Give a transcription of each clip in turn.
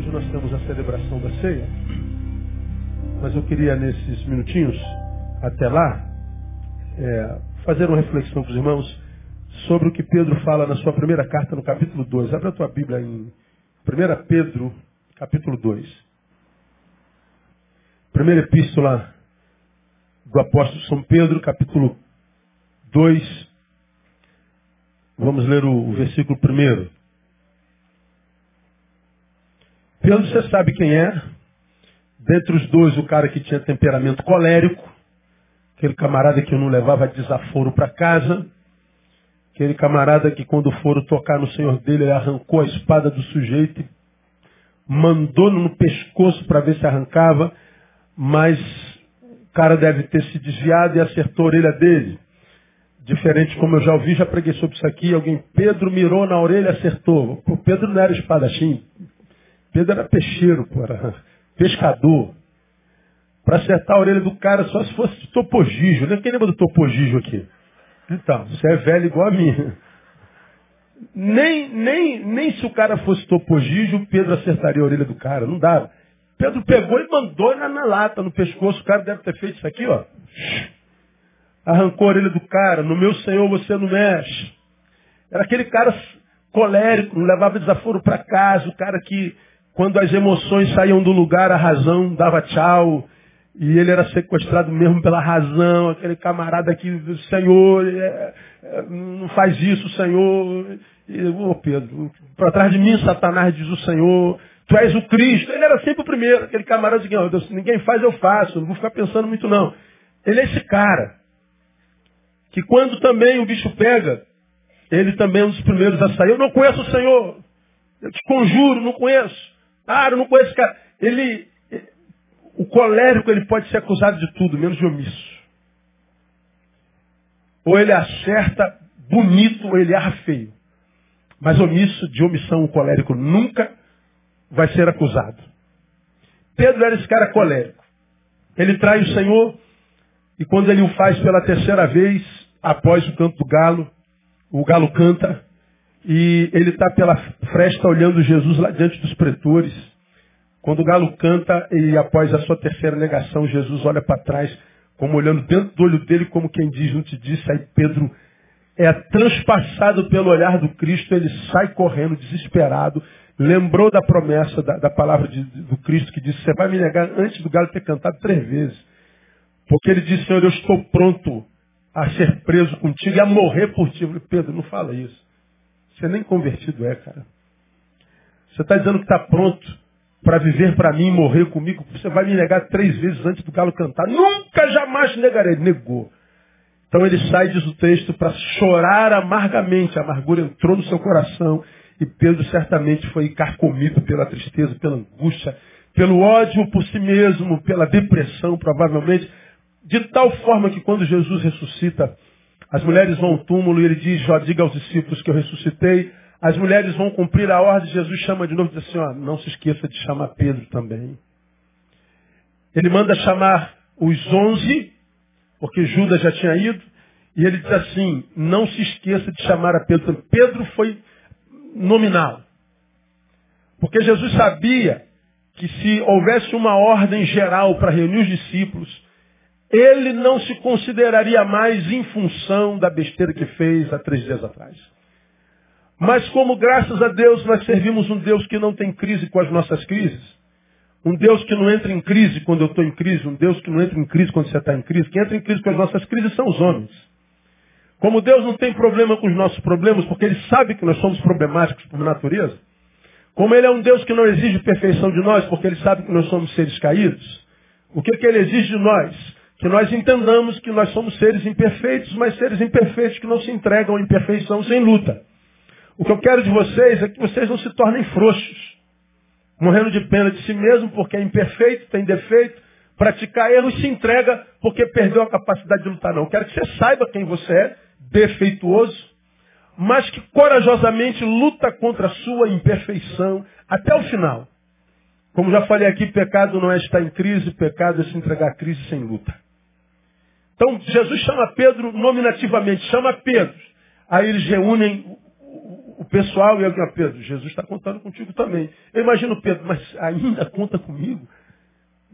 Hoje nós temos a celebração da ceia, mas eu queria nesses minutinhos, até lá, é, fazer uma reflexão com os irmãos sobre o que Pedro fala na sua primeira carta, no capítulo 2. Abre a tua Bíblia em 1 Pedro, capítulo 2. Primeira epístola do apóstolo São Pedro, capítulo 2. Vamos ler o, versículo primeiro. Pedro, você sabe quem é? Dentre os dois, o cara que tinha temperamento colérico, aquele camarada que não levava desaforo para casa, aquele camarada que quando foram tocar no senhor dele, ele arrancou a espada do sujeito mandou no pescoço para ver se arrancava, mas o cara deve ter se desviado e acertou a orelha dele. Diferente como eu já ouvi, já preguei sobre isso aqui, alguém, Pedro mirou na orelha e acertou. O Pedro não era espadachim, Pedro era peixeiro, pô, era pescador. Para acertar a orelha do cara só se fosse topogijo. Né? Quem lembra do topogijo aqui? Então, você é velho igual a mim. Nem, nem, nem se o cara fosse topogijo, Pedro acertaria a orelha do cara. Não dava. Pedro pegou e mandou na, na lata, no pescoço. O cara deve ter feito isso aqui, ó. Arrancou a orelha do cara. No meu senhor você não mexe. Era aquele cara colérico, levava desaforo para casa. O cara que, quando as emoções saíam do lugar, a razão dava tchau. E ele era sequestrado mesmo pela razão, aquele camarada que, Senhor, é, é, não faz isso, Senhor. E, ô Pedro, para trás de mim, Satanás diz o Senhor, tu és o Cristo. Ele era sempre o primeiro, aquele camarada que oh, ninguém faz, eu faço, não vou ficar pensando muito não. Ele é esse cara, que quando também o bicho pega, ele também é um dos primeiros a sair. Eu não conheço o Senhor, eu te conjuro, não conheço. Ah, eu não conheço esse cara. Ele, o colérico ele pode ser acusado de tudo, menos de omisso. Ou ele acerta bonito, ou ele erra feio. Mas omisso, de omissão, o colérico nunca vai ser acusado. Pedro era esse cara colérico. Ele trai o Senhor, e quando ele o faz pela terceira vez, após o canto do galo, o galo canta, e ele está pela fresta olhando Jesus lá diante dos pretores. Quando o galo canta e após a sua terceira negação, Jesus olha para trás, como olhando dentro do olho dele, como quem diz, não te disse, aí Pedro é transpassado pelo olhar do Cristo, ele sai correndo, desesperado, lembrou da promessa, da, da palavra de, do Cristo que disse, você vai me negar antes do galo ter cantado três vezes. Porque ele disse, Senhor, eu estou pronto a ser preso contigo e a morrer por ti. Eu falei, Pedro, não fala isso. Você nem convertido é, cara. Você está dizendo que está pronto para viver para mim morrer comigo, você vai me negar três vezes antes do galo cantar. Nunca, jamais negarei. Negou. Então ele sai, diz o texto, para chorar amargamente. A amargura entrou no seu coração e Pedro certamente foi carcomido pela tristeza, pela angústia, pelo ódio por si mesmo, pela depressão, provavelmente. De tal forma que quando Jesus ressuscita, as mulheres vão ao túmulo e ele diz, ó, diga aos discípulos que eu ressuscitei. As mulheres vão cumprir a ordem, Jesus chama de novo e diz assim, ó, não se esqueça de chamar Pedro também. Ele manda chamar os onze, porque Judas já tinha ido, e ele diz assim, não se esqueça de chamar a Pedro. Pedro foi nominal. Porque Jesus sabia que se houvesse uma ordem geral para reunir os discípulos, ele não se consideraria mais em função da besteira que fez há três dias atrás. Mas como graças a Deus nós servimos um Deus que não tem crise com as nossas crises, um Deus que não entra em crise quando eu estou em crise, um Deus que não entra em crise quando você está em crise, quem entra em crise com as nossas crises são os homens. Como Deus não tem problema com os nossos problemas, porque Ele sabe que nós somos problemáticos por natureza, como Ele é um Deus que não exige perfeição de nós, porque Ele sabe que nós somos seres caídos, o que, que Ele exige de nós? Que nós entendamos que nós somos seres imperfeitos, mas seres imperfeitos que não se entregam à imperfeição sem luta. O que eu quero de vocês é que vocês não se tornem frouxos, morrendo de pena de si mesmo porque é imperfeito, tem defeito, praticar erros se entrega porque perdeu a capacidade de lutar. Não, eu quero que você saiba quem você é, defeituoso, mas que corajosamente luta contra a sua imperfeição até o final. Como já falei aqui, pecado não é estar em crise, pecado é se entregar à crise sem luta. Então Jesus chama Pedro nominativamente, chama Pedro. Aí eles reúnem o pessoal e eu, Pedro, Jesus está contando contigo também. Eu imagino Pedro, mas ainda conta comigo?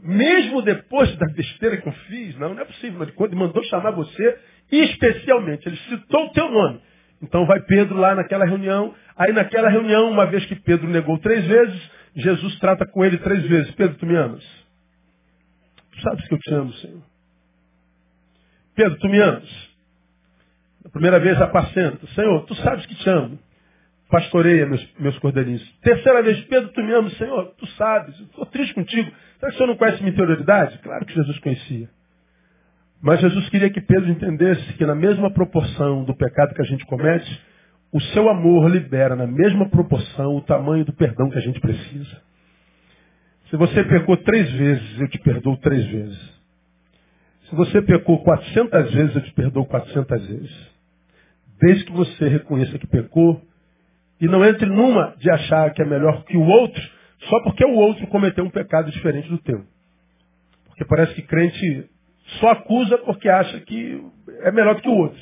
Mesmo depois da besteira que eu fiz? Não, não é possível. Mas quando ele mandou chamar você, especialmente, ele citou o teu nome. Então vai Pedro lá naquela reunião. Aí naquela reunião, uma vez que Pedro negou três vezes, Jesus trata com ele três vezes. Pedro, tu me amas? Tu sabes que eu te amo, Senhor. Pedro, tu me amas? Primeira vez apacenta. Senhor, tu sabes que te amo. Pastoreia meus, meus cordeirinhos. Terceira vez, Pedro, tu me amas, Senhor, tu sabes, estou triste contigo. Será que o Senhor não conhece minha interioridade? Claro que Jesus conhecia. Mas Jesus queria que Pedro entendesse que na mesma proporção do pecado que a gente comete, o seu amor libera na mesma proporção o tamanho do perdão que a gente precisa. Se você pecou três vezes, eu te perdoo três vezes. Se você pecou 400 vezes, eu te perdoo 400 vezes. Desde que você reconheça que pecou e não entre numa de achar que é melhor que o outro, só porque o outro cometeu um pecado diferente do teu. Porque parece que crente só acusa porque acha que é melhor do que o outro.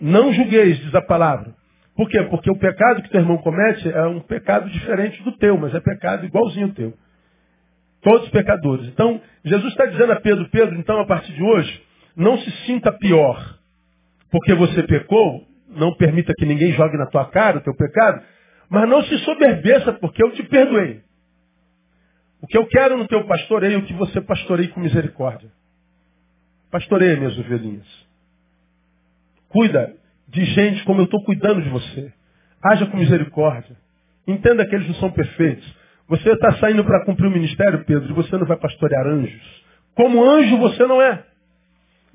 Não julgueis, diz a palavra. Por quê? Porque o pecado que teu irmão comete é um pecado diferente do teu, mas é pecado igualzinho ao teu. Todos pecadores. Então, Jesus está dizendo a Pedro, Pedro, então a partir de hoje, não se sinta pior. Porque você pecou, não permita que ninguém jogue na tua cara o teu pecado, mas não se soberbeça, porque eu te perdoei. O que eu quero no teu pastoreio é que você pastoreie com misericórdia. Pastoreie minhas ovelhinhas. Cuida de gente como eu estou cuidando de você. Haja com misericórdia. Entenda que eles não são perfeitos. Você está saindo para cumprir o ministério, Pedro, e você não vai pastorear anjos. Como anjo você não é.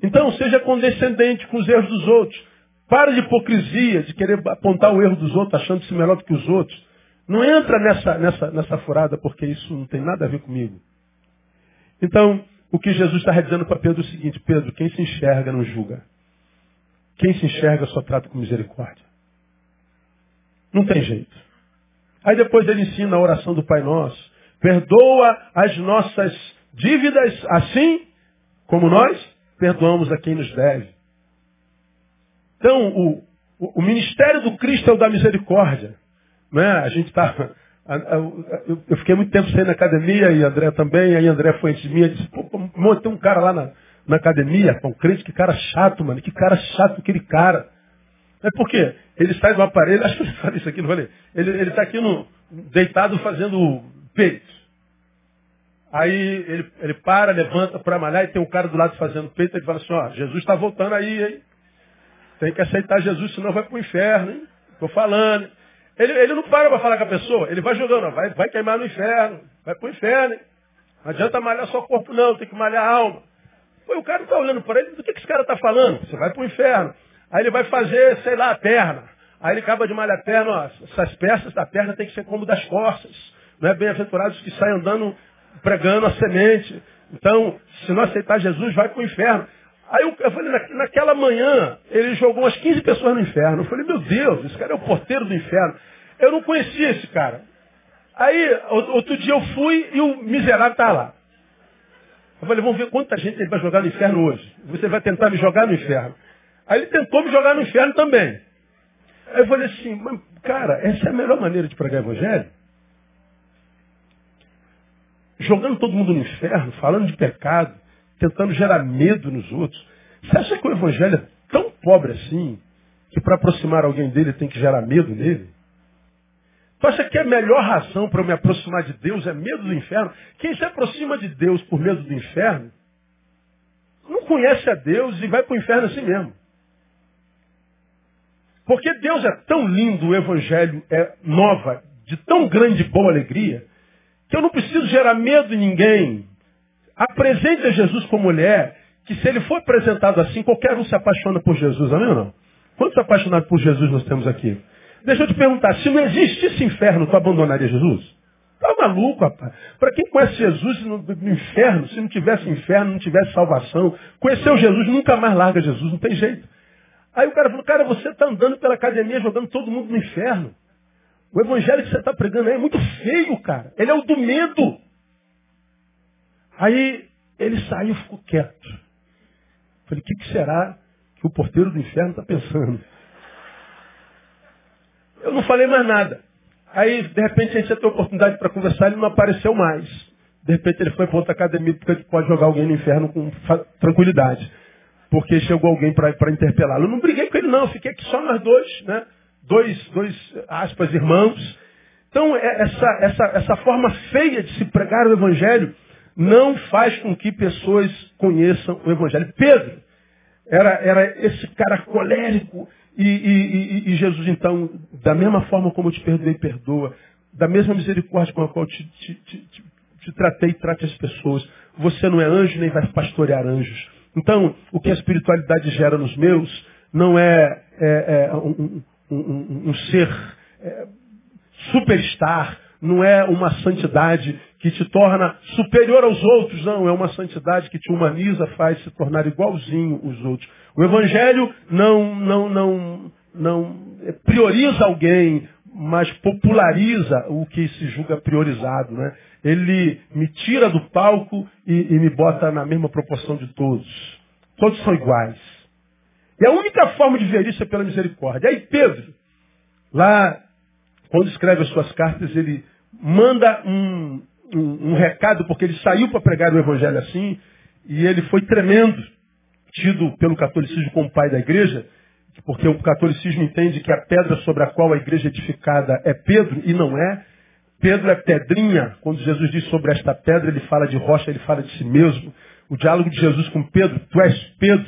Então seja condescendente com os erros dos outros. Para de hipocrisia, de querer apontar o erro dos outros, achando-se melhor do que os outros. Não entra nessa, nessa, nessa furada, porque isso não tem nada a ver comigo. Então, o que Jesus está dizendo para Pedro é o seguinte, Pedro, quem se enxerga não julga. Quem se enxerga só trata com misericórdia. Não tem jeito. Aí depois ele ensina a oração do Pai Nosso. Perdoa as nossas dívidas assim como nós perdoamos a quem nos deve. Então, o, o, o ministério do Cristo é o da misericórdia. Né? A gente está. Eu fiquei muito tempo sem na academia e André também, aí André foi antes de mim e disse, pô, tem um cara lá na, na academia, um crente, que cara chato, mano, que cara chato aquele cara. É porque ele sai do aparelho, acho que eu falei isso aqui, não falei? Ele está aqui no, deitado fazendo peito. Aí ele, ele para, levanta para malhar e tem um cara do lado fazendo peito, ele fala assim, ó, Jesus está voltando aí, hein? Tem que aceitar Jesus, senão vai para o inferno, hein? Estou falando. Ele, ele não para para falar com a pessoa, ele vai jogando, vai, vai queimar no inferno, vai para o inferno. Hein? Não adianta malhar só o corpo, não, tem que malhar a alma. Pô, o cara está olhando para ele, do que, que esse cara está falando? Você vai para o inferno. Aí ele vai fazer, sei lá, a perna. Aí ele acaba de malhar a perna, ó, essas peças da perna tem que ser como das costas. Não é bem-aventurados que saem andando pregando a semente. Então, se não aceitar Jesus, vai para o inferno. Aí eu, eu falei, na, naquela manhã, ele jogou umas 15 pessoas no inferno. Eu falei, meu Deus, esse cara é o porteiro do inferno. Eu não conhecia esse cara. Aí, outro dia eu fui e o miserável está lá. Eu falei, vamos ver quanta gente ele vai jogar no inferno hoje. Você vai tentar me jogar no inferno. Aí ele tentou me jogar no inferno também. Aí eu falei assim, cara, essa é a melhor maneira de pregar evangelho? Jogando todo mundo no inferno, falando de pecado, tentando gerar medo nos outros. Você acha que o evangelho é tão pobre assim, que para aproximar alguém dele tem que gerar medo nele? Tu acha que a melhor razão para eu me aproximar de Deus é medo do inferno? Quem se aproxima de Deus por medo do inferno, não conhece a Deus e vai para o inferno assim mesmo. Porque Deus é tão lindo, o Evangelho é nova, de tão grande boa alegria, que eu não preciso gerar medo em ninguém. Apresente a Jesus como mulher, que se ele for apresentado assim, qualquer um se apaixona por Jesus, amém ou não? Quantos apaixonados por Jesus nós temos aqui? Deixa eu te perguntar, se não existisse inferno, tu abandonaria Jesus? Tá maluco, rapaz. Para quem conhece Jesus no, inferno, se não tivesse inferno, não tivesse salvação, conheceu Jesus, nunca mais larga Jesus, não tem jeito. Aí o cara falou, cara, você está andando pela academia jogando todo mundo no inferno. O evangelho que você está pregando aí é muito feio, cara. Ele é o do medo. Aí ele saiu e ficou quieto. Falei, o que, que será que o porteiro do inferno está pensando? Eu não falei mais nada. Aí, de repente, a gente ia ter oportunidade para conversar, ele não apareceu mais. De repente, ele foi para outra academia, porque pode jogar alguém no inferno com tranquilidade. Porque chegou alguém para interpelá-lo. Eu não briguei com ele, não. Fiquei aqui só nós dois, né? Dois, dois aspas, irmãos. Então, é, essa, essa, essa forma feia de se pregar o Evangelho não faz com que pessoas conheçam o Evangelho. Pedro era, era esse cara colérico, e, e, e, Jesus, então, da mesma forma como eu te perdoei, perdoa. Da mesma misericórdia com a qual te, te, te, te tratei, trate as pessoas. Você não é anjo, nem vai pastorear anjos. Então, o que a espiritualidade gera nos meus não é, é, é um, um, um, um, ser é, superstar, não é uma santidade que te torna superior aos outros, não, é uma santidade que te humaniza, faz se tornar igualzinho os outros. O Evangelho não, não, não, não prioriza alguém, mas populariza o que se julga priorizado. Né? Ele me tira do palco e, e me bota na mesma proporção de todos. Todos são iguais. E a única forma de ver isso é pela misericórdia. Aí Pedro, lá, quando escreve as suas cartas, ele manda um, um, um recado, porque ele saiu para pregar o evangelho assim, e ele foi tremendo tido pelo catolicismo como pai da igreja, porque o catolicismo entende que a pedra sobre a qual a igreja é edificada é Pedro, e não é. Pedro é pedrinha. Quando Jesus diz sobre esta pedra, ele fala de rocha, ele fala de si mesmo. O diálogo de Jesus com Pedro, tu és Pedro,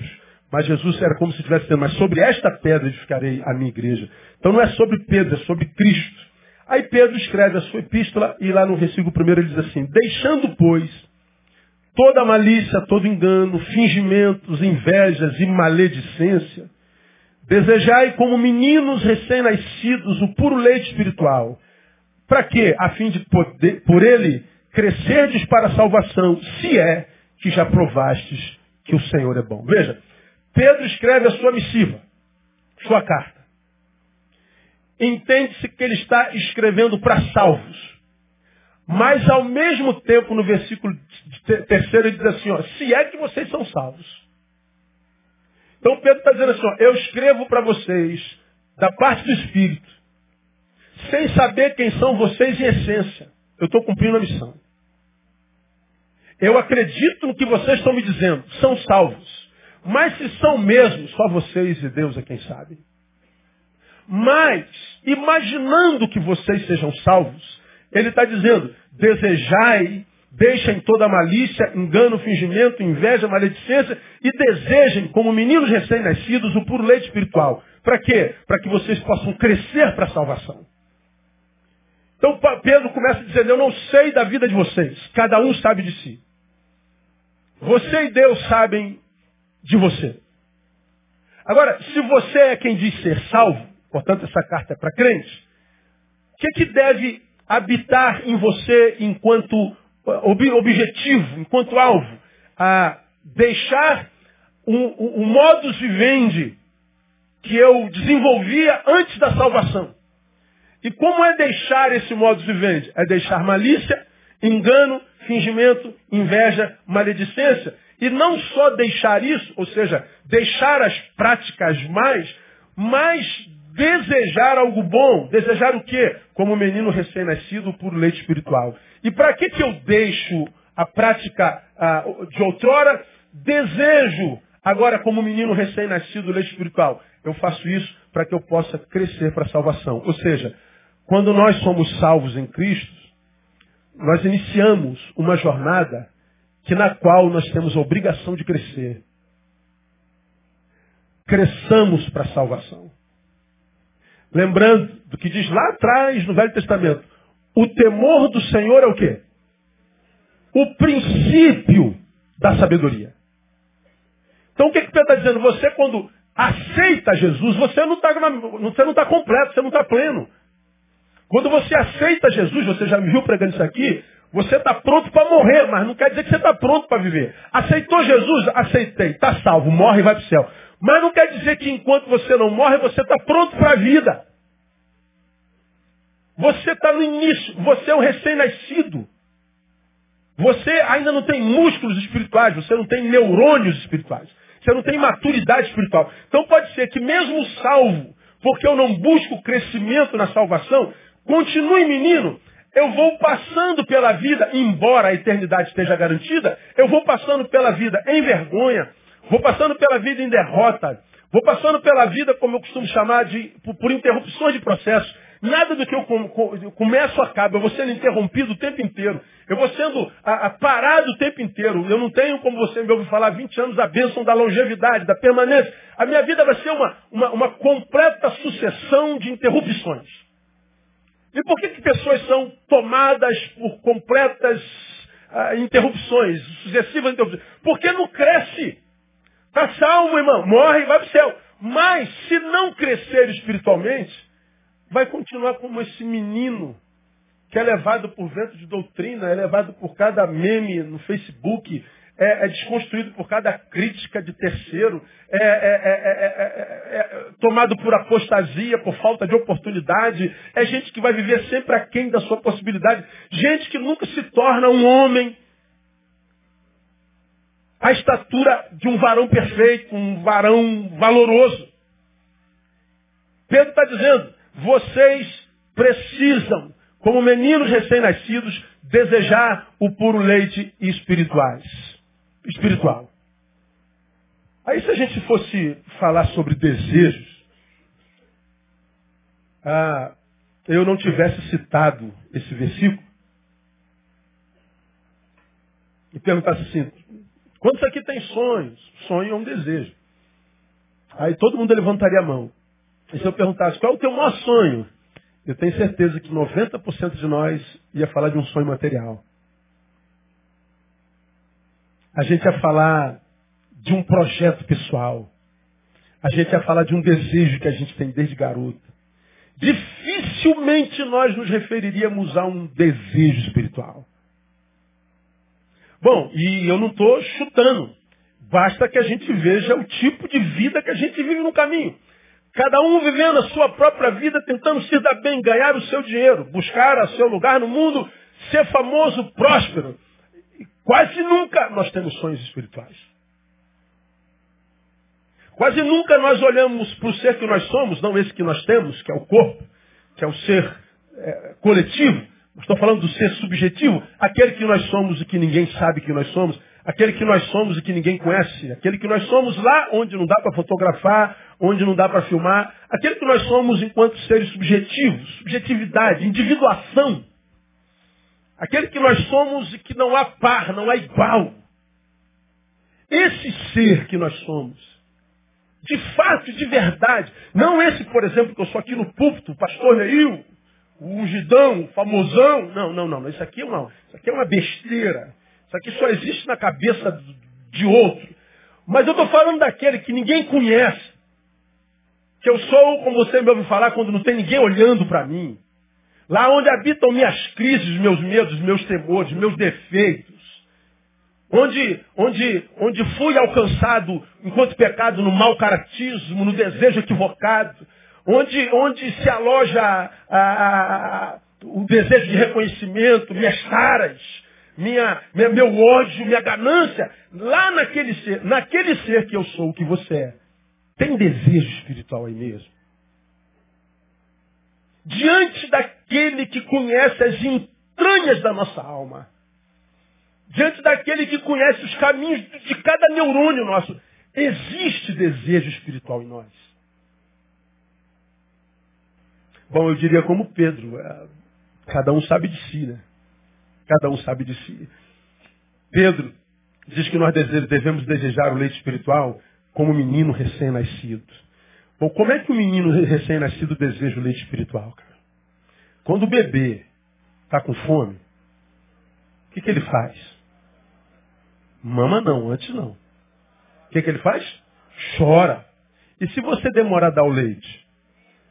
mas Jesus era como se estivesse dizendo, mas sobre esta pedra edificarei a minha igreja. Então não é sobre Pedro, é sobre Cristo. Aí Pedro escreve a sua epístola e lá no versículo primeiro ele diz assim, deixando, pois, toda malícia, todo engano, fingimentos, invejas e maledicência. Desejai como meninos recém-nascidos o puro leite espiritual. Para quê? A fim de poder, por ele crescerdes para a salvação, se é que já provastes que o Senhor é bom. Veja, Pedro escreve a sua missiva, sua carta. Entende-se que ele está escrevendo para salvos. Mas ao mesmo tempo, no versículo terceiro, ele diz assim, ó, se é que vocês são salvos. Então Pedro está dizendo assim, ó, eu escrevo para vocês, da parte do Espírito, sem saber quem são vocês em essência. Eu estou cumprindo a missão. Eu acredito no que vocês estão me dizendo, são salvos. Mas se são mesmo, só vocês e Deus é quem sabe. Mas, imaginando que vocês sejam salvos, ele está dizendo, desejai, deixem toda malícia, engano, fingimento, inveja, maledicência e desejem, como meninos recém-nascidos, o puro leite espiritual. Para quê? Para que vocês possam crescer para a salvação. Então Pedro começa dizendo, eu não sei da vida de vocês, cada um sabe de si. Você e Deus sabem de você. Agora, se você é quem diz ser salvo, portanto essa carta é para crente, o que, que deve habitar em você enquanto uh, objetivo, enquanto alvo, a deixar um, um modus vivendi que eu desenvolvia antes da salvação. E como é deixar esse modus vivendi? É deixar malícia, engano, fingimento, inveja, maledicência. E não só deixar isso, ou seja, deixar as práticas mais, mas desejar algo bom. Desejar o quê? Como menino recém-nascido por leite espiritual. E para que, que eu deixo a prática ah, de outrora? Desejo agora como menino recém-nascido leite espiritual. Eu faço isso para que eu possa crescer para a salvação. Ou seja, quando nós somos salvos em Cristo, nós iniciamos uma jornada que na qual nós temos a obrigação de crescer. Cresçamos para a salvação. Lembrando do que diz lá atrás no Velho Testamento. O temor do Senhor é o quê? O princípio da sabedoria. Então o que, que Pedro está dizendo? Você quando aceita Jesus, você não está tá completo, você não está pleno. Quando você aceita Jesus, você já me viu pregando isso aqui, você está pronto para morrer, mas não quer dizer que você está pronto para viver. Aceitou Jesus? Aceitei. Está salvo, morre e vai para o céu. Mas não quer dizer que enquanto você não morre, você está pronto para a vida. Você está no início, você é um recém-nascido. Você ainda não tem músculos espirituais, você não tem neurônios espirituais. Você não tem maturidade espiritual. Então pode ser que mesmo salvo, porque eu não busco crescimento na salvação, continue menino, eu vou passando pela vida, embora a eternidade esteja garantida, eu vou passando pela vida em vergonha, vou passando pela vida em derrota, vou passando pela vida, como eu costumo chamar, de, por, por interrupções de processo. Nada do que eu, com, com, eu começo acaba. Eu vou sendo interrompido o tempo inteiro. Eu vou sendo a, a, parado o tempo inteiro. Eu não tenho, como você me ouve falar, 20 anos a bênção da longevidade, da permanência. A minha vida vai ser uma, uma, uma completa sucessão de interrupções. E por que, que pessoas são tomadas por completas ah, interrupções, sucessivas interrupções? Porque não cresce. Está salvo, irmão. Morre e vai para o céu. Mas, se não crescer espiritualmente, vai continuar como esse menino que é levado por vento de doutrina, é levado por cada meme no Facebook, é, é desconstruído por cada crítica de terceiro, é, é, tomado por apostasia, por falta de oportunidade, é gente que vai viver sempre aquém da sua possibilidade, gente que nunca se torna um homem à estatura de um varão perfeito, um varão valoroso. Pedro está dizendo, vocês precisam, como meninos recém-nascidos, desejar o puro leite espirituais. Espiritual. Aí se a gente fosse falar sobre desejos, ah, eu não tivesse citado esse versículo, e perguntasse assim, quantos aqui tem sonhos? Sonho é um desejo. Aí todo mundo levantaria a mão. E se eu perguntasse qual é o teu maior sonho, eu tenho certeza que 90% de nós ia falar de um sonho material. A gente ia falar de um projeto pessoal. A gente ia falar de um desejo que a gente tem desde garoto. Dificilmente nós nos referiríamos a um desejo espiritual. Bom, e eu não estou chutando. Basta que a gente veja o tipo de vida que a gente vive no caminho. Cada um vivendo a sua própria vida, tentando se dar bem, ganhar o seu dinheiro, buscar o seu lugar no mundo, ser famoso, próspero. Quase nunca nós temos sonhos espirituais. Quase nunca nós olhamos para o ser que nós somos, não esse que nós temos, que é o corpo, que é o ser é, coletivo. Estou falando do ser subjetivo, aquele que nós somos e que ninguém sabe que nós somos, aquele que nós somos e que ninguém conhece, aquele que nós somos lá onde não dá para fotografar, onde não dá para filmar, aquele que nós somos enquanto seres subjetivos, subjetividade, individuação. Aquele que nós somos e que não há par, não há igual. Esse ser que nós somos, de fato, de verdade, não esse, por exemplo, que eu sou aqui no púlpito, o pastor Neil, o ungidão, o famosão, não, não, não, isso aqui é uma, isso aqui é uma besteira. Isso aqui só existe na cabeça de outro. Mas eu estou falando daquele que ninguém conhece, que eu sou, como você me ouve falar, quando não tem ninguém olhando para mim. Lá onde habitam minhas crises, meus medos, meus temores, meus defeitos. Onde, onde, onde fui alcançado enquanto pecado no mau caratismo, no desejo equivocado. Onde, onde se aloja a, a, a, o desejo de reconhecimento, minhas caras, minha, minha, meu ódio, minha ganância. Lá naquele ser, naquele ser que eu sou, que você é. Tem desejo espiritual aí mesmo? Diante daquele que conhece as entranhas da nossa alma, diante daquele que conhece os caminhos de cada neurônio nosso, existe desejo espiritual em nós. Bom, eu diria como Pedro, é, cada um sabe de si, né? Cada um sabe de si. Pedro diz que nós devemos desejar o leite espiritual como um menino recém-nascido. Bom, como é que o menino recém-nascido deseja o leite espiritual, cara? Quando o bebê está com fome, o que, que ele faz? Mama não, antes não. O que, que ele faz? Chora. E se você demorar a dar o leite,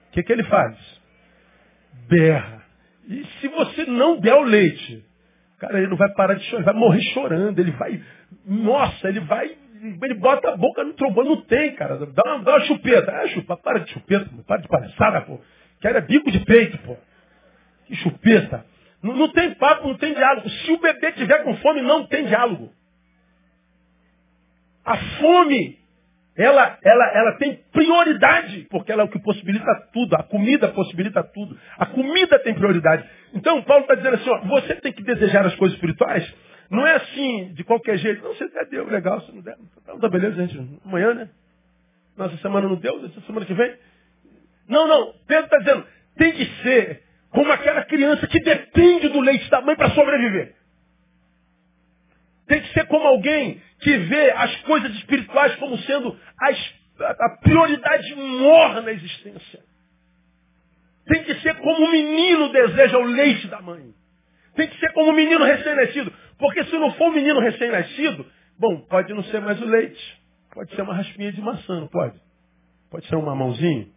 o que, que ele faz? Berra. E se você não der o leite, cara, ele não vai parar de chorar, ele vai morrer chorando, ele vai, nossa, ele vai ele bota a boca no trombone, não tem, cara. Dá uma, dá uma chupeta. Ah, chupa, para de chupeta, para de palhaçada, pô. Quero é bico de peito, pô. Que chupeta. Não, não tem papo, não tem diálogo. Se o bebê tiver com fome, não tem diálogo. A fome ela, ela, ela tem prioridade, porque ela é o que possibilita tudo. A comida possibilita tudo. A comida tem prioridade. Então, Paulo está dizendo assim, ó, você tem que desejar as coisas espirituais. Não é assim, de qualquer jeito. Não, você até deu, legal, se não der. Então, tá beleza, gente. Amanhã, né? Nossa semana não deu, essa semana que vem. Não, não. Pedro está dizendo, tem que ser como aquela criança que depende do leite da mãe para sobreviver. Tem que ser como alguém que vê as coisas espirituais como sendo as, a, prioridade maior na existência. Tem que ser como um menino deseja o leite da mãe. Tem que ser como um menino recém-nascido. Porque se não for um menino recém-nascido, bom, pode não ser mais o leite. Pode ser uma raspinha de maçã, não pode? Pode ser um mamãozinho.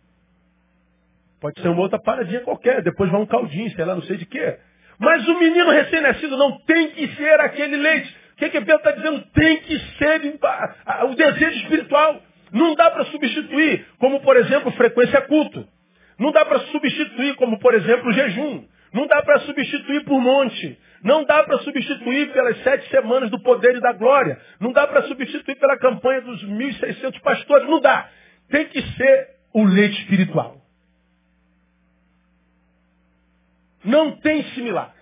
Pode ser uma outra paradinha qualquer. Depois vai um caldinho, sei lá, não sei de quê. Mas o menino recém-nascido não tem que ser aquele leite. O que, que Pedro está dizendo? Tem que ser o desejo espiritual. Não dá para substituir, como por exemplo, frequência culto. Não dá para substituir, como por exemplo, jejum. Não dá para substituir por monte. Não dá para substituir pelas sete semanas do poder e da glória. Não dá para substituir pela campanha dos 1.600 pastores. Não dá. Tem que ser o leite espiritual. Não tem similar.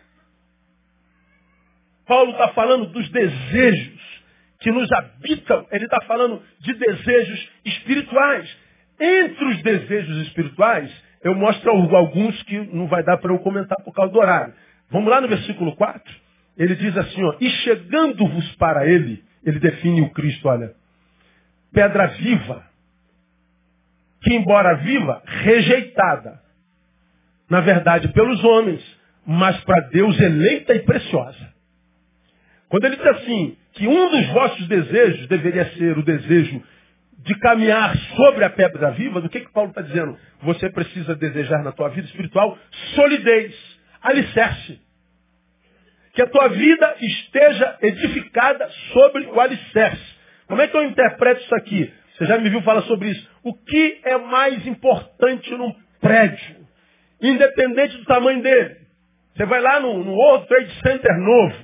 Paulo está falando dos desejos que nos habitam, ele está falando de desejos espirituais. Entre os desejos espirituais, eu mostro alguns que não vai dar para eu comentar por causa do horário. Vamos lá no versículo 4. Ele diz assim, ó, e chegando-vos para ele, ele define o Cristo, olha, pedra viva, que embora viva, rejeitada, na verdade pelos homens, mas para Deus eleita e preciosa. Quando ele diz assim, que um dos vossos desejos deveria ser o desejo de caminhar sobre a pedra viva, do que, que Paulo está dizendo? Você precisa desejar na tua vida espiritual solidez, alicerce. Que a tua vida esteja edificada sobre o alicerce. Como é que eu interpreto isso aqui? Você já me viu falar sobre isso. O que é mais importante num prédio? Independente do tamanho dele. Você vai lá no, no World Trade Center novo.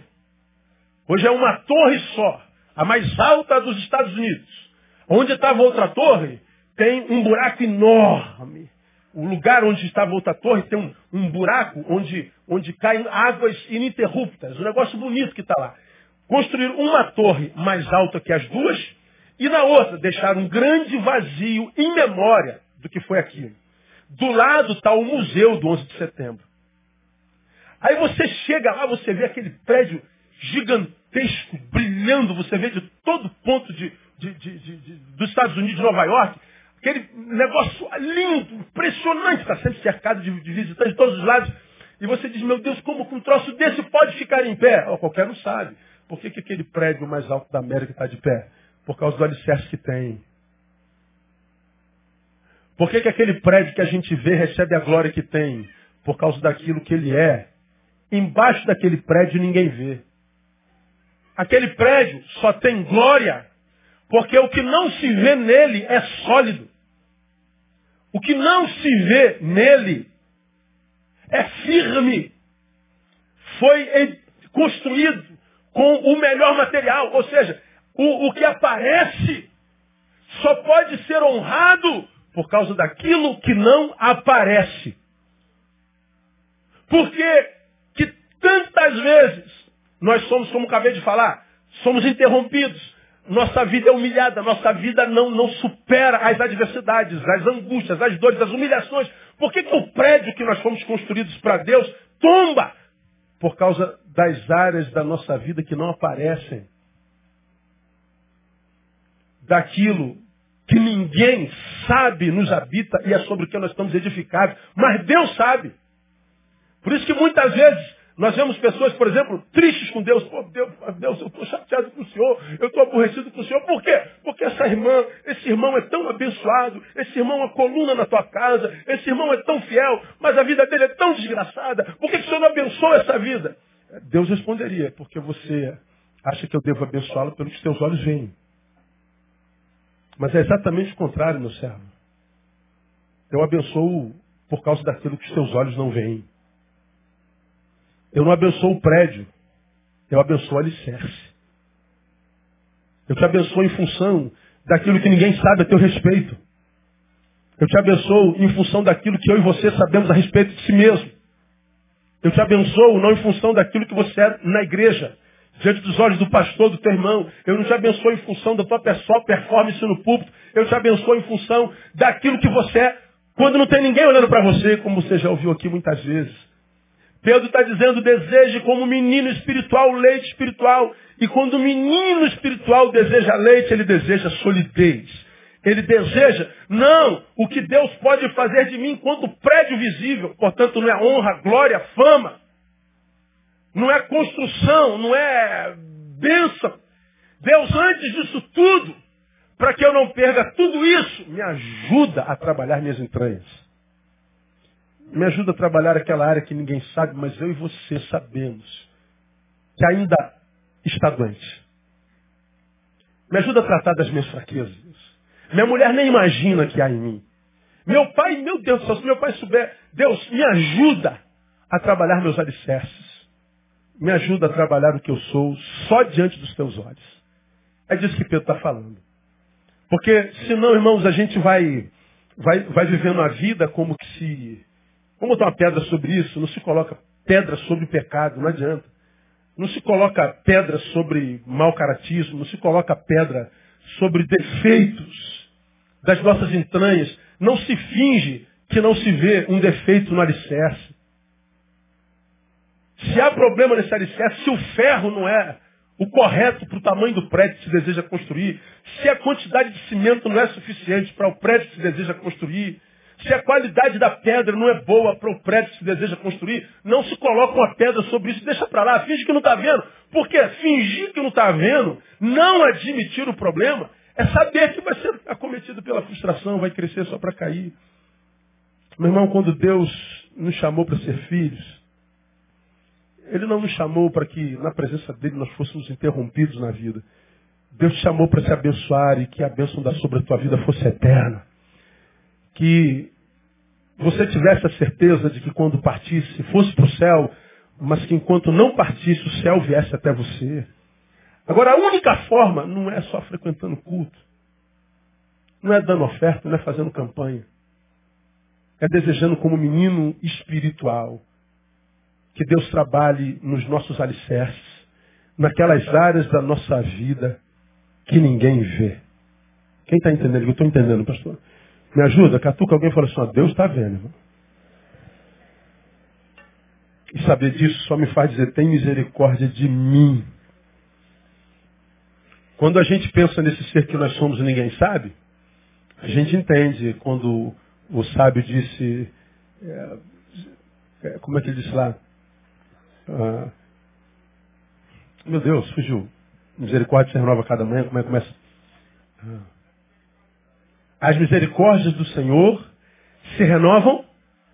Hoje é uma torre só, a mais alta dos Estados Unidos. Onde estava outra torre, tem um buraco enorme. O lugar onde estava outra torre tem um, um buraco onde, onde caem águas ininterruptas. Um negócio bonito que está lá. Construir uma torre mais alta que as duas e na outra deixar um grande vazio em memória do que foi aquilo. Do lado está o museu do 11 de setembro. Aí você chega lá, você vê aquele prédio gigantesco, brilhando, você vê de todo ponto de, de, de, de dos Estados Unidos, de Nova York, aquele negócio lindo, impressionante, está sempre cercado de, visitantes de todos os lados. E você diz, meu Deus, como que um troço desse pode ficar em pé? Oh, qualquer um sabe. Por que, que aquele prédio mais alto da América está de pé? Por causa do alicerce que tem. Por que, que aquele prédio que a gente vê recebe a glória que tem? Por causa daquilo que ele é. Embaixo daquele prédio ninguém vê. Aquele prédio só tem glória porque o que não se vê nele é sólido. O que não se vê nele é firme. Foi construído com o melhor material. Ou seja, o, o que aparece só pode ser honrado por causa daquilo que não aparece. Porque que tantas vezes nós somos, como acabei de falar, somos interrompidos. Nossa vida é humilhada, nossa vida não, não supera as adversidades, as angústias, as dores, as humilhações. Por que, que o prédio que nós fomos construídos para Deus tomba? Por causa das áreas da nossa vida que não aparecem. Daquilo que ninguém sabe nos habita e é sobre o que nós estamos edificados. Mas Deus sabe. Por isso que muitas vezes nós vemos pessoas, por exemplo, tristes com Deus. Pô, Deus, Deus eu estou chateado com o Senhor, eu estou aborrecido com o Senhor. Por quê? Porque essa irmã, esse irmão é tão abençoado, esse irmão é uma coluna na tua casa, esse irmão é tão fiel, mas a vida dele é tão desgraçada. Por que, o Senhor não abençoa essa vida? Deus responderia, porque você acha que eu devo abençoá-lo pelo que os teus olhos veem. Mas é exatamente o contrário, meu servo. Eu abençoo por causa daquilo que os teus olhos não veem. Eu não abençoo o prédio, eu abençoo o alicerce. Eu te abençoo em função daquilo que ninguém sabe a teu respeito. Eu te abençoo em função daquilo que eu e você sabemos a respeito de si mesmo. Eu te abençoo não em função daquilo que você é na igreja, diante dos olhos do pastor, do teu irmão. Eu não te abençoo em função da tua pessoal performance no púlpito. Eu te abençoo em função daquilo que você é quando não tem ninguém olhando para você, como você já ouviu aqui muitas vezes. Pedro está dizendo, deseje como menino espiritual, leite espiritual. E quando o menino espiritual deseja leite, ele deseja solidez. Ele deseja, não, o que Deus pode fazer de mim enquanto prédio visível. Portanto, não é honra, glória, fama. Não é construção, não é bênção. Deus, antes disso tudo, para que eu não perca tudo isso, me ajuda a trabalhar minhas entranhas. Me ajuda a trabalhar aquela área que ninguém sabe, mas eu e você sabemos que ainda está doente. Me ajuda a tratar das minhas fraquezas. Minha mulher nem imagina que há em mim. Meu pai, meu Deus do céu, se meu pai souber, Deus, me ajuda a trabalhar meus alicerces. Me ajuda a trabalhar o que eu sou só diante dos teus olhos. É disso que Pedro está falando. Porque senão, irmãos, a gente vai, vai, vai vivendo a vida como que se. Vamos botar uma pedra sobre isso? Não se coloca pedra sobre pecado, não adianta. Não se coloca pedra sobre mau caratismo, não se coloca pedra sobre defeitos das nossas entranhas. Não se finge que não se vê um defeito no alicerce. Se há problema nesse alicerce, se o ferro não é o correto para o tamanho do prédio que se deseja construir, se a quantidade de cimento não é suficiente para o prédio que se deseja construir, se a qualidade da pedra não é boa para o prédio que se deseja construir, não se coloca uma pedra sobre isso, deixa para lá, finge que não está vendo. Porque fingir que não está vendo, não admitir o problema, é saber que vai ser acometido pela frustração, vai crescer só para cair. Meu irmão, quando Deus nos chamou para ser filhos, Ele não nos chamou para que na presença dele nós fôssemos interrompidos na vida. Deus te chamou para se abençoar e que a bênção da sobre a tua vida fosse eterna. Que você tivesse a certeza de que quando partisse, fosse para o céu, mas que enquanto não partisse, o céu viesse até você. Agora, a única forma não é só frequentando culto. Não é dando oferta, não é fazendo campanha. É desejando como menino espiritual que Deus trabalhe nos nossos alicerces, naquelas áreas da nossa vida que ninguém vê. Quem está entendendo? Eu estou entendendo, pastor. Me ajuda, catuca alguém e fala assim, ó, Deus está vendo, irmão. E saber disso só me faz dizer, tem misericórdia de mim. Quando a gente pensa nesse ser que nós somos e ninguém sabe, a gente entende quando o sábio disse, é, é, como é que ele disse lá? Ah, meu Deus, fugiu. Misericórdia se renova cada manhã, como é que começa? Ah. As misericórdias do Senhor se renovam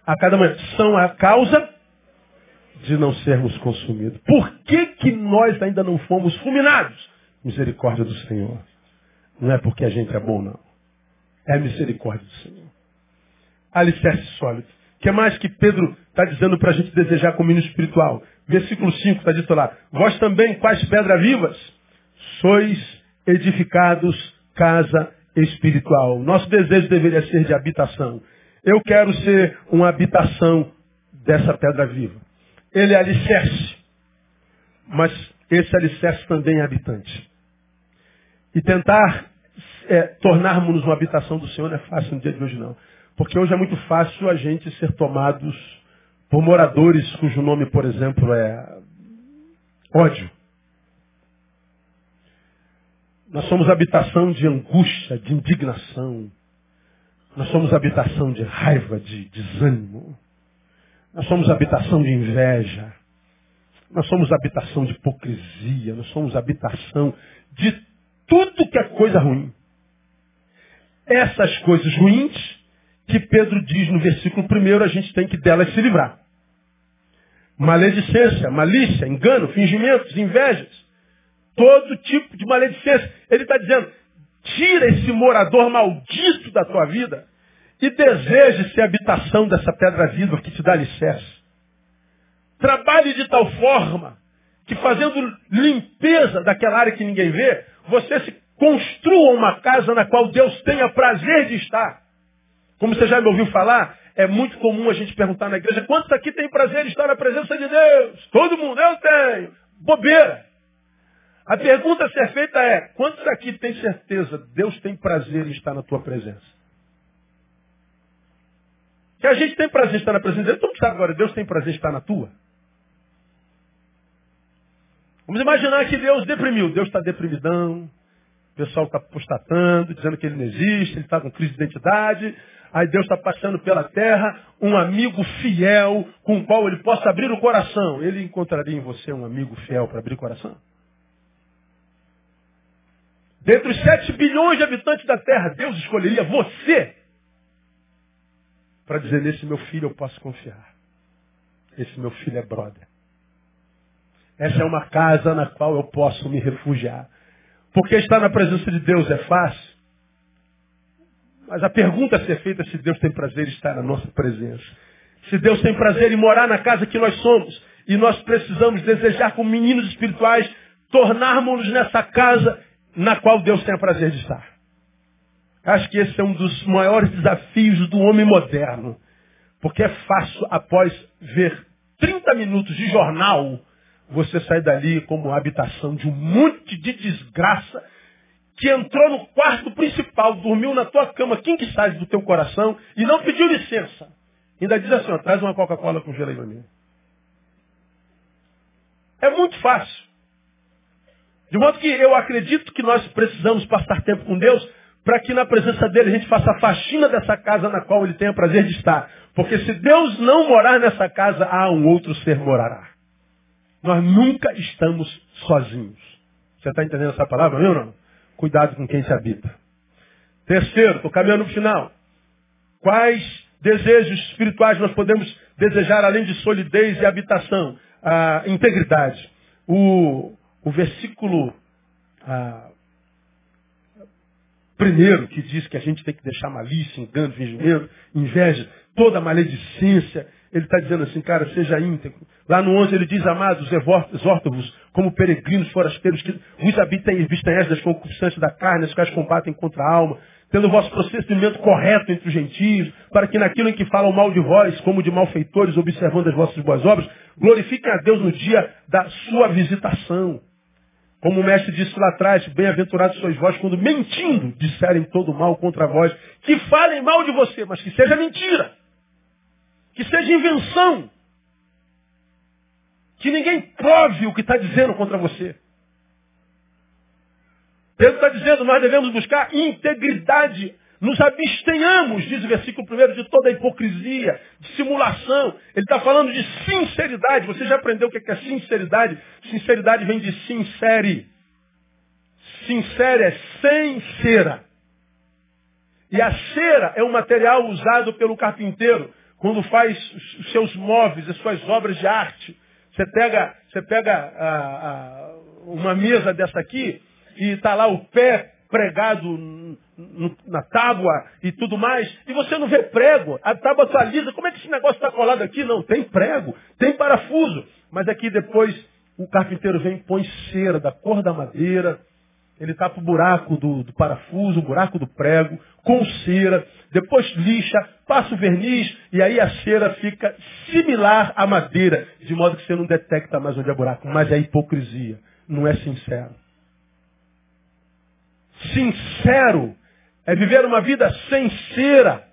a cada manhã. São a causa de não sermos consumidos. Por que, que nós ainda não fomos fulminados? Misericórdia do Senhor. Não é porque a gente é bom, não. É a misericórdia do Senhor. Alicerce sólido. O que mais que Pedro está dizendo para a gente desejar como hino espiritual? Versículo 5 está dito lá. Vós também, quais pedras vivas, sois edificados casa espiritual. Nosso desejo deveria ser de habitação. Eu quero ser uma habitação dessa pedra viva. Ele é alicerce, mas esse alicerce também é habitante. E tentar é, tornarmos-nos uma habitação do Senhor não é fácil no dia de hoje, não. Porque hoje é muito fácil a gente ser tomados por moradores cujo nome, por exemplo, é ódio. Nós somos habitação de angústia, de indignação. Nós somos habitação de raiva, de desânimo. Nós somos habitação de inveja. Nós somos habitação de hipocrisia. Nós somos habitação de tudo que é coisa ruim. Essas coisas ruins que Pedro diz no versículo primeiro, a gente tem que delas se livrar. Maledicência, malícia, engano, fingimentos, invejas. Todo tipo de maledicência. Ele está dizendo, tira esse morador maldito da tua vida e deseje ser habitação dessa pedra viva que te dá alicerce. Trabalhe de tal forma que fazendo limpeza daquela área que ninguém vê, você se Construa uma casa na qual Deus tenha prazer de estar. Como você já me ouviu falar, é muito comum a gente perguntar na igreja, quantos aqui tem prazer de estar na presença de Deus? Todo mundo, eu tenho. Bobeira. A pergunta a ser feita é, quantos aqui tem certeza Deus tem prazer em estar na tua presença? Que a gente tem prazer em estar na presença de Deus, tu sabe agora, Deus tem prazer em estar na tua? Vamos imaginar que Deus deprimiu. Deus está deprimidão, o pessoal está apostatando, dizendo que ele não existe, ele está com crise de identidade. Aí Deus está passando pela terra um amigo fiel com o qual ele possa abrir o coração. Ele encontraria em você um amigo fiel para abrir o coração? Dentre os 7 bilhões de habitantes da terra, Deus escolheria você para dizer: Nesse meu filho eu posso confiar. Esse meu filho é brother. Essa é uma casa na qual eu posso me refugiar. Porque estar na presença de Deus é fácil. Mas a pergunta a ser feita é se Deus tem prazer em estar na nossa presença. Se Deus tem prazer em morar na casa que nós somos. E nós precisamos desejar como meninos espirituais tornarmos-nos nessa casa na qual Deus tem prazer de estar. Acho que esse é um dos maiores desafios do homem moderno. Porque é fácil, após ver 30 minutos de jornal, você sai dali como habitação de um monte de desgraça que entrou no quarto principal, dormiu na tua cama, quem que sai do teu coração e não pediu licença. Ainda diz assim, ó, traz uma Coca-Cola com gelo aí pra mim. É muito fácil. De modo que eu acredito que nós precisamos passar tempo com Deus para que na presença dele a gente faça a faxina dessa casa na qual ele tenha prazer de estar. Porque se Deus não morar nessa casa, há um outro ser morará. Nós nunca estamos sozinhos. Você está entendendo essa palavra, meu não? Cuidado com quem se habita. Terceiro, estou caminhando para o final. Quais desejos espirituais nós podemos desejar além de solidez e habitação? A integridade. O, o versículo ah, primeiro, que diz que a gente tem que deixar malícia, engano, fingimento, inveja, toda maledicência, ele está dizendo assim, cara, seja íntegro. Lá no 11 ele diz, amados, exorto-vos como peregrinos forasteiros que vos habitem e vistanhas das concupiscências da carne, as quais combatem contra a alma, tendo o vosso procedimento correto entre os gentios, para que naquilo em que falam mal de vós, como de malfeitores, observando as vossas boas obras, glorifiquem a Deus no dia da sua visitação. Como o mestre disse lá atrás, bem-aventurados sois vós quando mentindo disserem todo mal contra vós, que falem mal de você, mas que seja mentira. Que seja invenção. Que ninguém prove o que está dizendo contra você. Pedro está dizendo, nós devemos buscar integridade. Nos abstenhamos, diz o versículo primeiro, de toda hipocrisia, de simulação. Ele está falando de sinceridade. Você já aprendeu o que é sinceridade? Sinceridade vem de sincere. Sincere é sem cera. E a cera é um material usado pelo carpinteiro quando faz os seus móveis, as suas obras de arte. Você pega, você pega a, a, uma mesa dessa aqui e está lá o pé pregado na tábua e tudo mais, e você não vê prego, a tábua está lisa, como é que esse negócio está colado aqui? Não, tem prego, tem parafuso, mas aqui depois o carpinteiro vem e põe cera da cor da madeira, ele tapa o buraco do, do, parafuso, o buraco do prego, com cera, depois lixa, passa o verniz, e aí a cera fica similar à madeira, de modo que você não detecta mais onde é buraco. Mas é hipocrisia, não é sincero. Sincero é viver uma vida sem cera,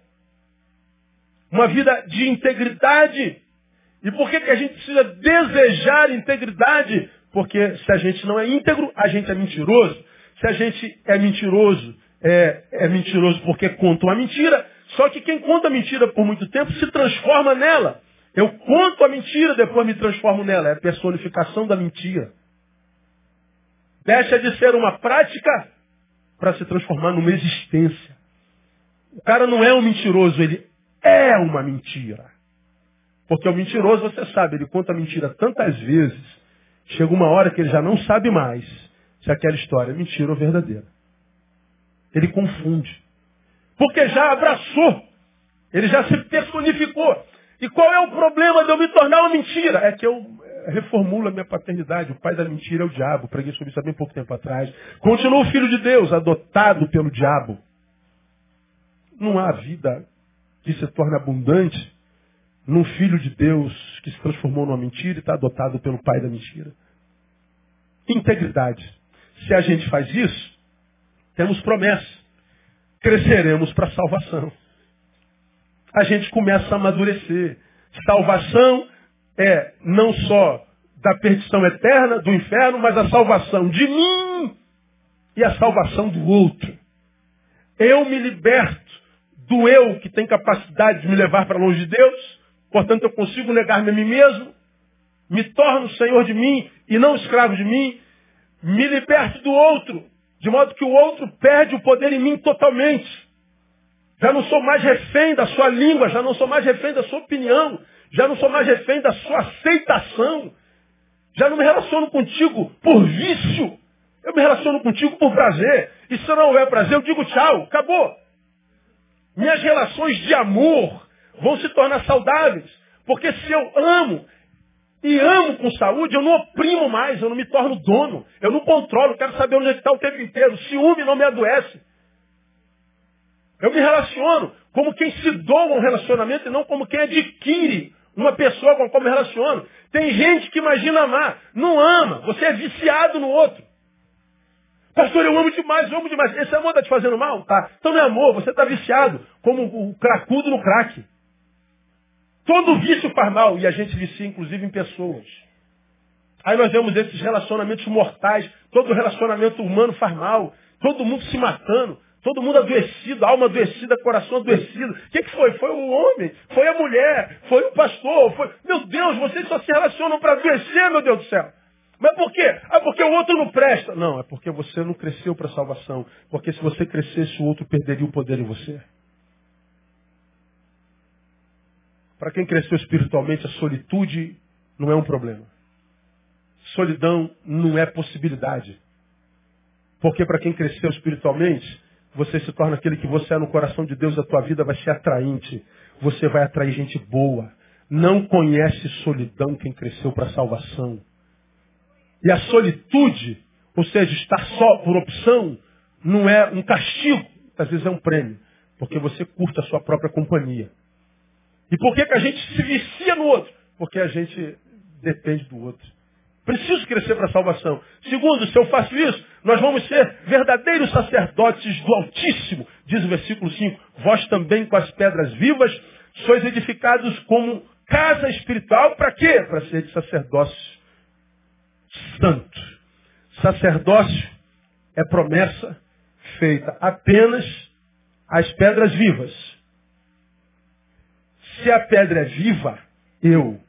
uma vida de integridade. E por que, que a gente precisa desejar integridade? Porque se a gente não é íntegro, a gente é mentiroso. Se a gente é mentiroso, é, é mentiroso porque conta uma mentira, só que quem conta mentira por muito tempo se transforma nela. Eu conto a mentira, depois me transformo nela. É a personificação da mentira. Deixa de ser uma prática para se transformar numa existência. O cara não é um mentiroso, ele é uma mentira. Porque o mentiroso, você sabe, ele conta a mentira tantas vezes, chega uma hora que ele já não sabe mais se aquela história é mentira ou verdadeira. Ele confunde. Porque já abraçou. Ele já se personificou. E qual é o problema de eu me tornar uma mentira? É que eu, reformula minha paternidade. O pai da mentira é o diabo. Preguei sobre isso há bem pouco tempo atrás. Continua o filho de Deus, adotado pelo diabo. Não há vida que se torne abundante num filho de Deus que se transformou numa mentira e está adotado pelo pai da mentira. Integridade. Se a gente faz isso, temos promessa. Cresceremos para a salvação. A gente começa a amadurecer. Salvação é não só da perdição eterna, do inferno, mas a salvação de mim e a salvação do outro. Eu me liberto do eu que tem capacidade de me levar para longe de Deus, portanto eu consigo negar-me a mim mesmo, me torno senhor de mim e não escravo de mim, me liberto do outro, de modo que o outro perde o poder em mim totalmente. Já não sou mais refém da sua língua, já não sou mais refém da sua opinião, já não sou mais refém da sua aceitação. Já não me relaciono contigo por vício. Eu me relaciono contigo por prazer. E se não houver prazer, eu digo tchau. Acabou. Minhas relações de amor vão se tornar saudáveis. Porque se eu amo e amo com saúde, eu não oprimo mais, eu não me torno dono. Eu não controlo, quero saber onde é está o tempo inteiro. Ciúme não me adoece. Eu me relaciono como quem se doa um relacionamento e não como quem adquire uma pessoa com a qual me relaciono. Tem gente que imagina amar, não ama, você é viciado no outro. Pastor, eu amo demais, eu amo demais. Esse amor está te fazendo mal? Tá. Então não é amor, você está viciado, como o cracudo no crack. Todo vício faz mal, e a gente vicia inclusive em pessoas. Aí nós vemos esses relacionamentos mortais, todo relacionamento humano faz mal, todo mundo se matando, Todo mundo adoecido, alma adoecida, coração adoecido. O que, que foi? Foi o homem, foi a mulher, foi o pastor. Foi... Meu Deus, vocês só se relacionam para adoecer, meu Deus do céu. Mas por quê? Ah, porque o outro não presta. Não, é porque você não cresceu para a salvação. Porque se você crescesse, o outro perderia o poder em você. Para quem cresceu espiritualmente, a solitude não é um problema. Solidão não é possibilidade. Porque para quem cresceu espiritualmente, você se torna aquele que você é no coração de Deus, a tua vida vai ser atraente. Você vai atrair gente boa. Não conhece solidão quem cresceu para a salvação. E a solitude, ou seja, estar só por opção, não é um castigo, às vezes é um prêmio. Porque você curta a sua própria companhia. E por que, que a gente se vicia no outro? Porque a gente depende do outro. Preciso crescer para a salvação. Segundo, se eu faço isso, nós vamos ser verdadeiros sacerdotes do Altíssimo, diz o versículo 5. Vós também com as pedras vivas sois edificados como casa espiritual, para quê? Para ser de sacerdócio santo. Sacerdócio é promessa feita apenas às pedras vivas. Se a pedra é viva, eu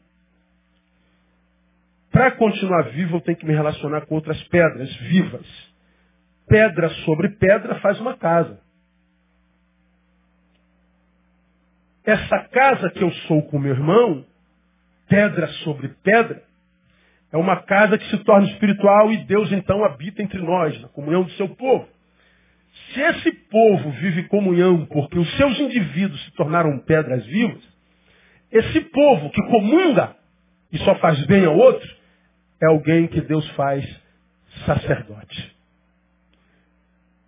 para continuar vivo, eu tenho que me relacionar com outras pedras vivas. Pedra sobre pedra faz uma casa. Essa casa que eu sou com meu irmão, pedra sobre pedra, é uma casa que se torna espiritual e Deus então habita entre nós, na comunhão do seu povo. Se esse povo vive comunhão porque os seus indivíduos se tornaram pedras vivas, esse povo que comunga e só faz bem ao outro, é alguém que Deus faz sacerdote.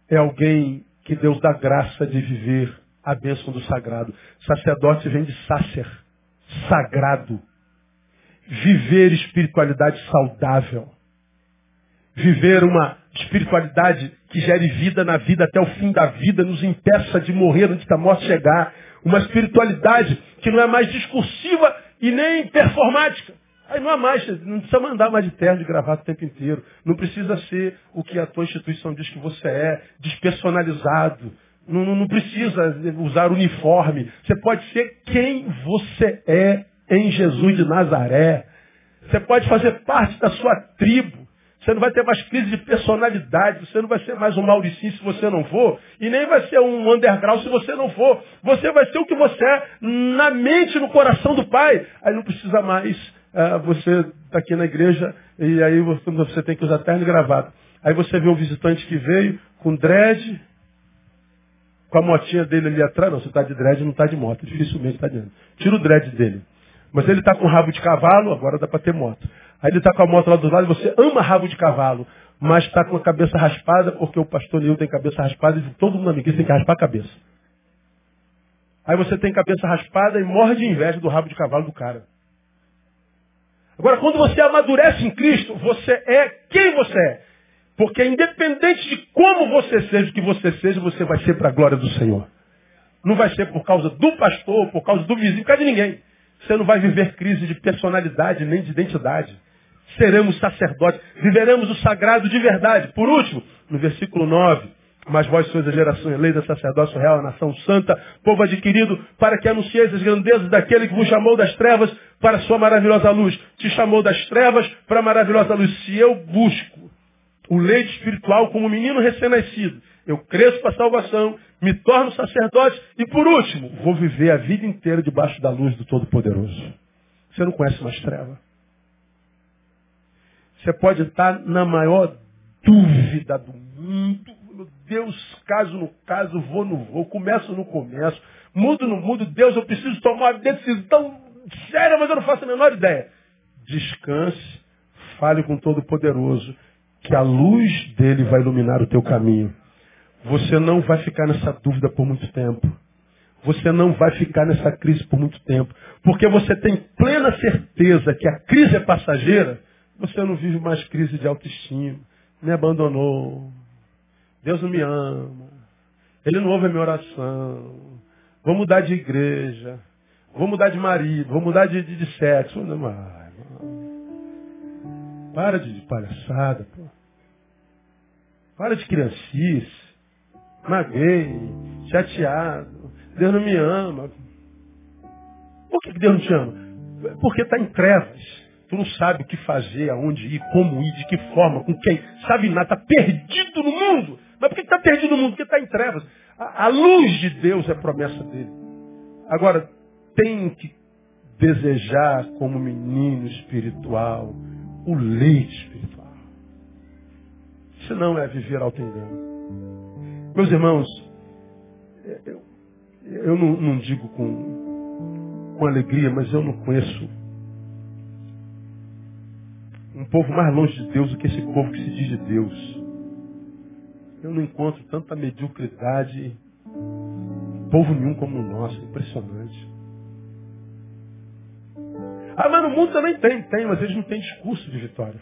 É alguém que Deus dá graça de viver a bênção do sagrado. Sacerdote vem de sacer, sagrado. Viver espiritualidade saudável. Viver uma espiritualidade que gere vida na vida até o fim da vida, nos impeça de morrer antes da morte chegar. Uma espiritualidade que não é mais discursiva e nem performática. Aí não há mais, não precisa mandar mais de terno, de gravata o tempo inteiro. Não precisa ser o que a tua instituição diz que você é, despersonalizado. Não, não, não precisa usar uniforme. Você pode ser quem você é em Jesus de Nazaré. Você pode fazer parte da sua tribo. Você não vai ter mais crise de personalidade. Você não vai ser mais um Mauricinho se você não for. E nem vai ser um underground se você não for. Você vai ser o que você é na mente, no coração do Pai. Aí não precisa mais ah, você está aqui na igreja e aí você tem que usar terno e gravata. Aí você vê um visitante que veio com dread, com a motinha dele ali atrás. Não, você está de dread não está de moto. Dificilmente está dentro. Tira o dread dele. Mas ele está com rabo de cavalo, agora dá para ter moto. Aí ele está com a moto lá do lado e você ama rabo de cavalo, mas está com a cabeça raspada porque o pastor Neil tem cabeça raspada e todo mundo amigo tem que raspar a cabeça. Aí você tem cabeça raspada e morre de inveja do rabo de cavalo do cara. Agora, quando você amadurece em Cristo, você é quem você é. Porque independente de como você seja, o que você seja, você vai ser para a glória do Senhor. Não vai ser por causa do pastor, por causa do vizinho, por causa de ninguém. Você não vai viver crise de personalidade nem de identidade. Seremos sacerdotes, viveremos o sagrado de verdade. Por último, no versículo 9, mas vós sois a geração eleita, sacerdócio real, a nação santa, povo adquirido, para que anuncieis as grandezas daquele que vos chamou das trevas para a sua maravilhosa luz. Te chamou das trevas para a maravilhosa luz. Se eu busco o leite espiritual como menino recém-nascido, eu cresço para a salvação, me torno sacerdote e, por último, vou viver a vida inteira debaixo da luz do Todo-Poderoso. Você não conhece mais treva. Você pode estar na maior dúvida do mundo. Meu Deus, caso no caso, vou no vou, começo no começo, mudo no mudo. Deus, eu preciso tomar uma decisão séria, mas eu não faço a menor ideia. Descanse, fale com todo poderoso, que a luz dele vai iluminar o teu caminho. Você não vai ficar nessa dúvida por muito tempo. Você não vai ficar nessa crise por muito tempo. Porque você tem plena certeza que a crise é passageira, você não vive mais crise de autoestima. Me abandonou. Deus não me ama. Ele não ouve a minha oração. Vou mudar de igreja. Vou mudar de marido. Vou mudar de, de, de sexo. Não, mas, para de, de palhaçada, pô. Para de criancice. Maguei. Chateado. Deus não me ama. Por que Deus não te ama? Porque está em trevas. Tu não sabe o que fazer, aonde ir, como ir, de que forma, com quem. Sabe nada, está perdido no mundo. Mas por que está perdido no mundo? Porque está em trevas. A, a, luz de Deus é promessa dele. Agora, tem que desejar como menino espiritual o leite espiritual. Senão é viver alto engano. Meus irmãos, eu, eu não, não digo com, com alegria, mas eu não conheço um povo mais longe de Deus do que esse povo que se diz de Deus. Eu não encontro tanta mediocridade em povo nenhum como o nosso. Impressionante. Ah, mas no mundo também tem, tem, mas eles não têm discurso de vitória.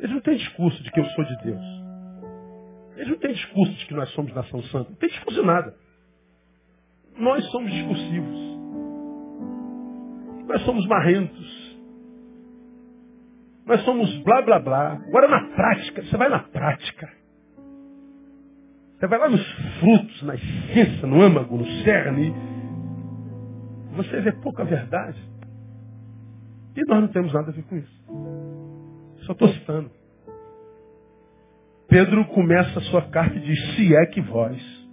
Eles não têm discurso de que eu sou de Deus. Eles não têm discurso de que nós somos nação santa. Não tem discurso de nada. Nós somos discursivos. Nós somos marrentos. Nós somos blá blá blá. Agora na prática, você vai na prática. Você vai lá nos frutos, na essência, no âmago, no cerne. Você vê pouca verdade. E nós não temos nada a ver com isso. Só estou citando. Pedro começa a sua carta e diz, se é que vós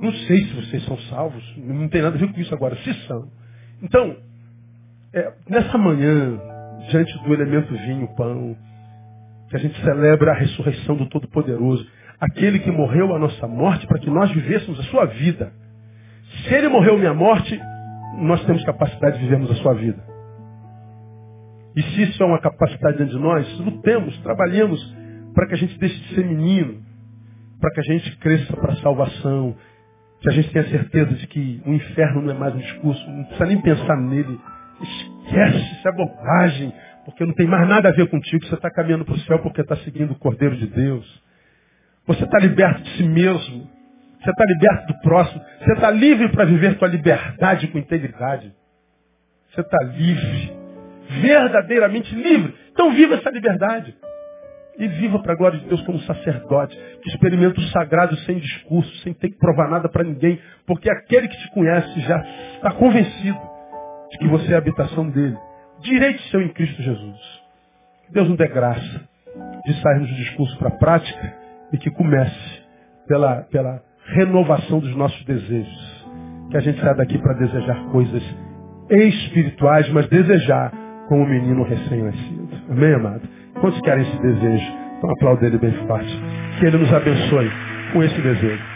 Não sei se vocês são salvos, não tem nada a ver com isso agora, se são. Então, é, nessa manhã, diante do elemento vinho, pão, que a gente celebra a ressurreição do Todo-Poderoso, aquele que morreu a nossa morte para que nós vivêssemos a sua vida. Se ele morreu minha morte, nós temos capacidade de vivermos a sua vida. E se isso é uma capacidade dentro de nós, lutemos, trabalhemos para que a gente deixe de ser menino, para que a gente cresça para a salvação, que a gente tenha certeza de que o inferno não é mais um discurso, não precisa nem pensar nele. Esquece, isso é bobagem, porque não tem mais nada a ver contigo. Você está caminhando para o céu porque está seguindo o Cordeiro de Deus. Você está liberto de si mesmo. Você está liberto do próximo. Você está livre para viver sua liberdade com integridade. Você está livre. Verdadeiramente livre. Então viva essa liberdade. E viva para a glória de Deus como sacerdote, que experimenta o sagrado sem discurso, sem ter que provar nada para ninguém, porque aquele que te conhece já está convencido de que você é a habitação dele. Direito seu em Cristo Jesus. Deus nos dê graça de sairmos do discurso para a prática e que comece pela, pela renovação dos nossos desejos. Que a gente saia daqui para desejar coisas espirituais, mas desejar como um menino recém-nascido. Amém, amado? Quantos querem esse desejo? Então aplauda ele bem forte. Que ele nos abençoe com esse desejo.